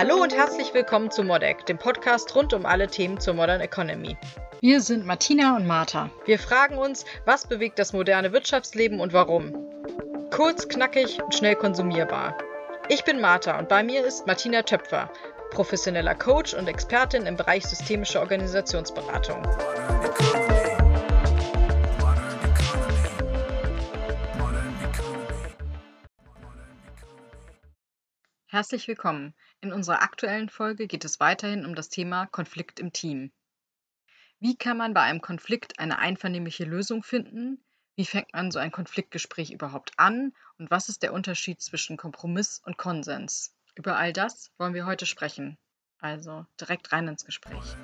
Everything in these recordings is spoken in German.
Hallo und herzlich willkommen zu Modec, dem Podcast rund um alle Themen zur Modern Economy. Wir sind Martina und Martha. Wir fragen uns, was bewegt das moderne Wirtschaftsleben und warum? Kurz, knackig und schnell konsumierbar. Ich bin Martha und bei mir ist Martina Töpfer, professioneller Coach und Expertin im Bereich systemische Organisationsberatung. Herzlich willkommen. In unserer aktuellen Folge geht es weiterhin um das Thema Konflikt im Team. Wie kann man bei einem Konflikt eine einvernehmliche Lösung finden? Wie fängt man so ein Konfliktgespräch überhaupt an? Und was ist der Unterschied zwischen Kompromiss und Konsens? Über all das wollen wir heute sprechen. Also direkt rein ins Gespräch.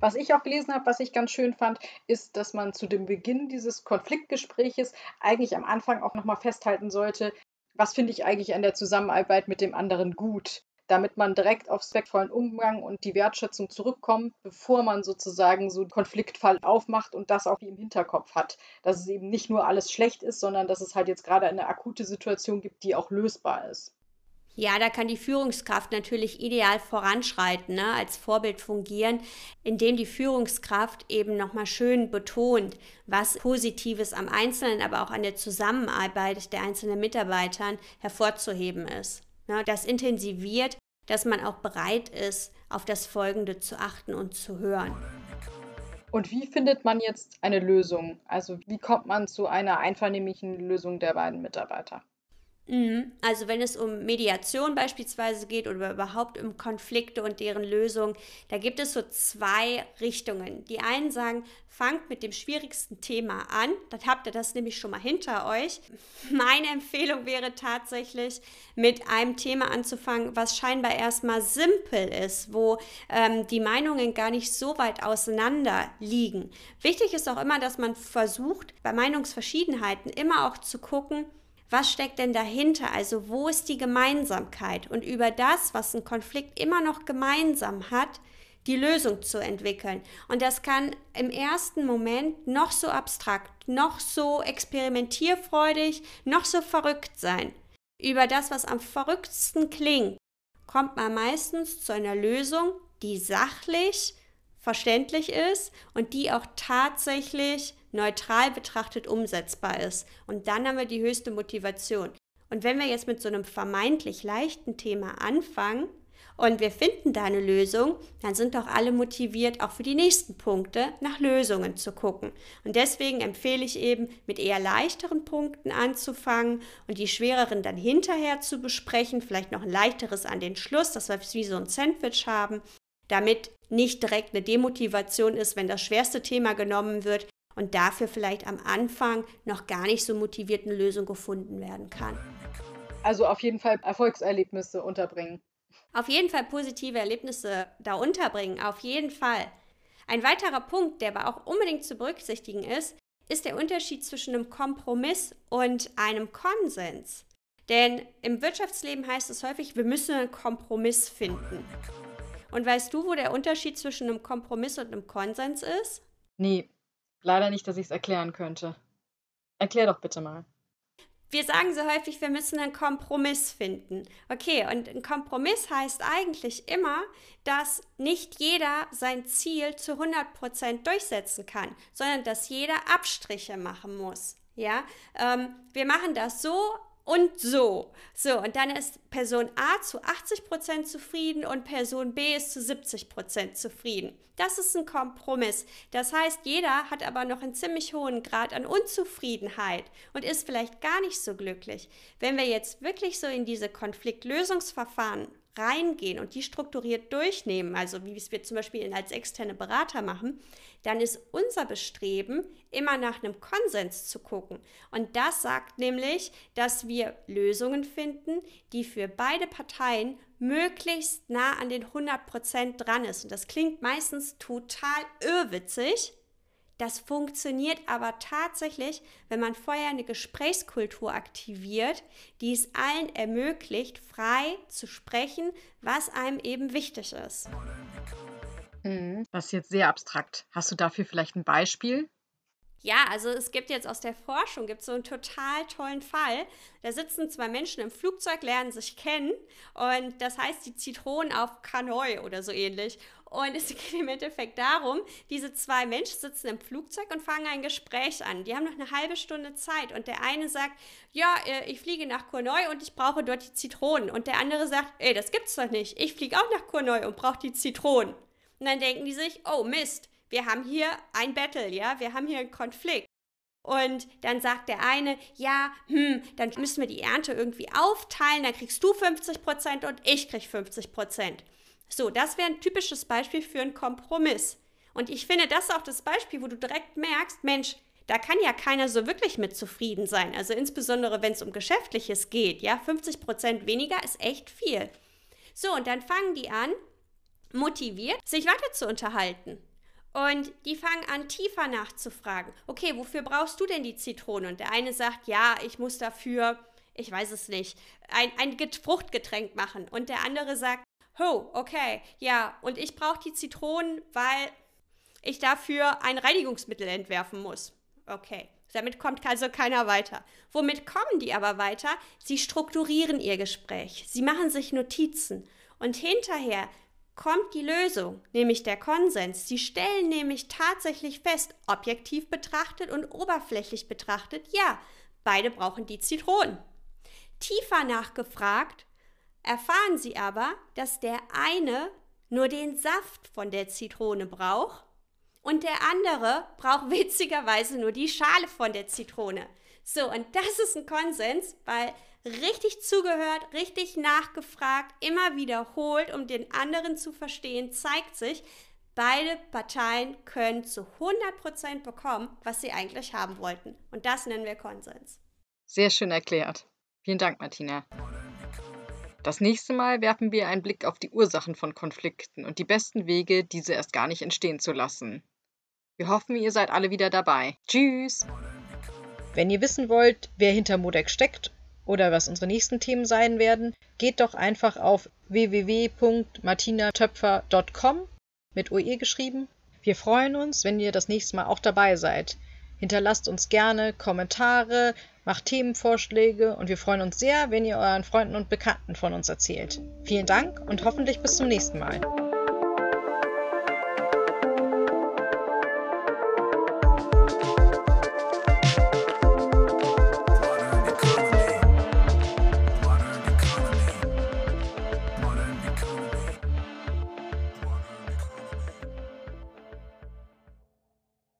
Was ich auch gelesen habe, was ich ganz schön fand, ist, dass man zu dem Beginn dieses Konfliktgespräches eigentlich am Anfang auch nochmal festhalten sollte, was finde ich eigentlich an der Zusammenarbeit mit dem anderen gut, damit man direkt auf respektvollen Umgang und die Wertschätzung zurückkommt, bevor man sozusagen so einen Konfliktfall aufmacht und das auch im Hinterkopf hat, dass es eben nicht nur alles schlecht ist, sondern dass es halt jetzt gerade eine akute Situation gibt, die auch lösbar ist. Ja, da kann die Führungskraft natürlich ideal voranschreiten, ne, als Vorbild fungieren, indem die Führungskraft eben nochmal schön betont, was Positives am Einzelnen, aber auch an der Zusammenarbeit der einzelnen Mitarbeitern hervorzuheben ist. Ne, das intensiviert, dass man auch bereit ist, auf das Folgende zu achten und zu hören. Und wie findet man jetzt eine Lösung? Also wie kommt man zu einer einvernehmlichen Lösung der beiden Mitarbeiter? Mhm. Also wenn es um Mediation beispielsweise geht oder überhaupt um Konflikte und deren Lösung, da gibt es so zwei Richtungen. Die einen sagen, fangt mit dem schwierigsten Thema an, dann habt ihr das nämlich schon mal hinter euch. Meine Empfehlung wäre tatsächlich, mit einem Thema anzufangen, was scheinbar erstmal simpel ist, wo ähm, die Meinungen gar nicht so weit auseinander liegen. Wichtig ist auch immer, dass man versucht, bei Meinungsverschiedenheiten immer auch zu gucken, was steckt denn dahinter? Also wo ist die Gemeinsamkeit? Und über das, was ein Konflikt immer noch gemeinsam hat, die Lösung zu entwickeln. Und das kann im ersten Moment noch so abstrakt, noch so experimentierfreudig, noch so verrückt sein. Über das, was am verrücktsten klingt, kommt man meistens zu einer Lösung, die sachlich verständlich ist und die auch tatsächlich neutral betrachtet umsetzbar ist. Und dann haben wir die höchste Motivation. Und wenn wir jetzt mit so einem vermeintlich leichten Thema anfangen und wir finden da eine Lösung, dann sind doch alle motiviert, auch für die nächsten Punkte nach Lösungen zu gucken. Und deswegen empfehle ich eben, mit eher leichteren Punkten anzufangen und die schwereren dann hinterher zu besprechen, vielleicht noch ein leichteres an den Schluss, dass wir wie so ein Sandwich haben, damit nicht direkt eine Demotivation ist, wenn das schwerste Thema genommen wird, und dafür vielleicht am Anfang noch gar nicht so motiviert eine Lösung gefunden werden kann. Also auf jeden Fall Erfolgserlebnisse unterbringen. Auf jeden Fall positive Erlebnisse da unterbringen, auf jeden Fall. Ein weiterer Punkt, der aber auch unbedingt zu berücksichtigen ist, ist der Unterschied zwischen einem Kompromiss und einem Konsens. Denn im Wirtschaftsleben heißt es häufig, wir müssen einen Kompromiss finden. Und weißt du, wo der Unterschied zwischen einem Kompromiss und einem Konsens ist? Nee, Leider nicht, dass ich es erklären könnte. Erklär doch bitte mal. Wir sagen so häufig, wir müssen einen Kompromiss finden. Okay, und ein Kompromiss heißt eigentlich immer, dass nicht jeder sein Ziel zu 100% durchsetzen kann, sondern dass jeder Abstriche machen muss. Ja, ähm, wir machen das so, und so. So, und dann ist Person A zu 80% zufrieden und Person B ist zu 70% zufrieden. Das ist ein Kompromiss. Das heißt, jeder hat aber noch einen ziemlich hohen Grad an Unzufriedenheit und ist vielleicht gar nicht so glücklich. Wenn wir jetzt wirklich so in diese Konfliktlösungsverfahren reingehen und die strukturiert durchnehmen, also wie es wir zum Beispiel als externe Berater machen, dann ist unser Bestreben, immer nach einem Konsens zu gucken. Und das sagt nämlich, dass wir Lösungen finden, die für beide Parteien möglichst nah an den 100 Prozent dran ist. Und das klingt meistens total irrwitzig, das funktioniert aber tatsächlich, wenn man vorher eine Gesprächskultur aktiviert, die es allen ermöglicht, frei zu sprechen, was einem eben wichtig ist. Mhm. Das ist jetzt sehr abstrakt. Hast du dafür vielleicht ein Beispiel? Ja, also es gibt jetzt aus der Forschung gibt so einen total tollen Fall. Da sitzen zwei Menschen im Flugzeug, lernen sich kennen und das heißt die Zitronen auf Kanoi oder so ähnlich. Und es geht im Endeffekt darum, diese zwei Menschen sitzen im Flugzeug und fangen ein Gespräch an. Die haben noch eine halbe Stunde Zeit und der eine sagt, ja, äh, ich fliege nach Kornoi und ich brauche dort die Zitronen. Und der andere sagt, ey, das gibt's doch nicht. Ich fliege auch nach Kornoi und brauche die Zitronen. Und dann denken die sich, oh Mist, wir haben hier ein Battle, ja, wir haben hier einen Konflikt. Und dann sagt der eine, ja, hm, dann müssen wir die Ernte irgendwie aufteilen, dann kriegst du 50 Prozent und ich krieg 50 Prozent. So, das wäre ein typisches Beispiel für einen Kompromiss. Und ich finde, das ist auch das Beispiel, wo du direkt merkst, Mensch, da kann ja keiner so wirklich mit zufrieden sein. Also insbesondere, wenn es um Geschäftliches geht, ja, 50 Prozent weniger ist echt viel. So, und dann fangen die an, motiviert, sich weiter zu unterhalten. Und die fangen an, tiefer nachzufragen. Okay, wofür brauchst du denn die Zitrone? Und der eine sagt, ja, ich muss dafür, ich weiß es nicht, ein, ein Fruchtgetränk machen. Und der andere sagt, oh, okay, ja, und ich brauche die Zitronen, weil ich dafür ein Reinigungsmittel entwerfen muss. Okay, damit kommt also keiner weiter. Womit kommen die aber weiter? Sie strukturieren ihr Gespräch. Sie machen sich Notizen. Und hinterher kommt die Lösung, nämlich der Konsens. Sie stellen nämlich tatsächlich fest, objektiv betrachtet und oberflächlich betrachtet, ja, beide brauchen die Zitronen. Tiefer nachgefragt, erfahren sie aber, dass der eine nur den Saft von der Zitrone braucht und der andere braucht witzigerweise nur die Schale von der Zitrone. So, und das ist ein Konsens, weil richtig zugehört, richtig nachgefragt, immer wiederholt, um den anderen zu verstehen, zeigt sich, beide Parteien können zu 100% bekommen, was sie eigentlich haben wollten. Und das nennen wir Konsens. Sehr schön erklärt. Vielen Dank, Martina. Das nächste Mal werfen wir einen Blick auf die Ursachen von Konflikten und die besten Wege, diese erst gar nicht entstehen zu lassen. Wir hoffen, ihr seid alle wieder dabei. Tschüss! Wenn ihr wissen wollt, wer hinter Modex steckt oder was unsere nächsten Themen sein werden, geht doch einfach auf www.martinatöpfer.com mit OE geschrieben. Wir freuen uns, wenn ihr das nächste Mal auch dabei seid. Hinterlasst uns gerne Kommentare, macht Themenvorschläge und wir freuen uns sehr, wenn ihr euren Freunden und Bekannten von uns erzählt. Vielen Dank und hoffentlich bis zum nächsten Mal.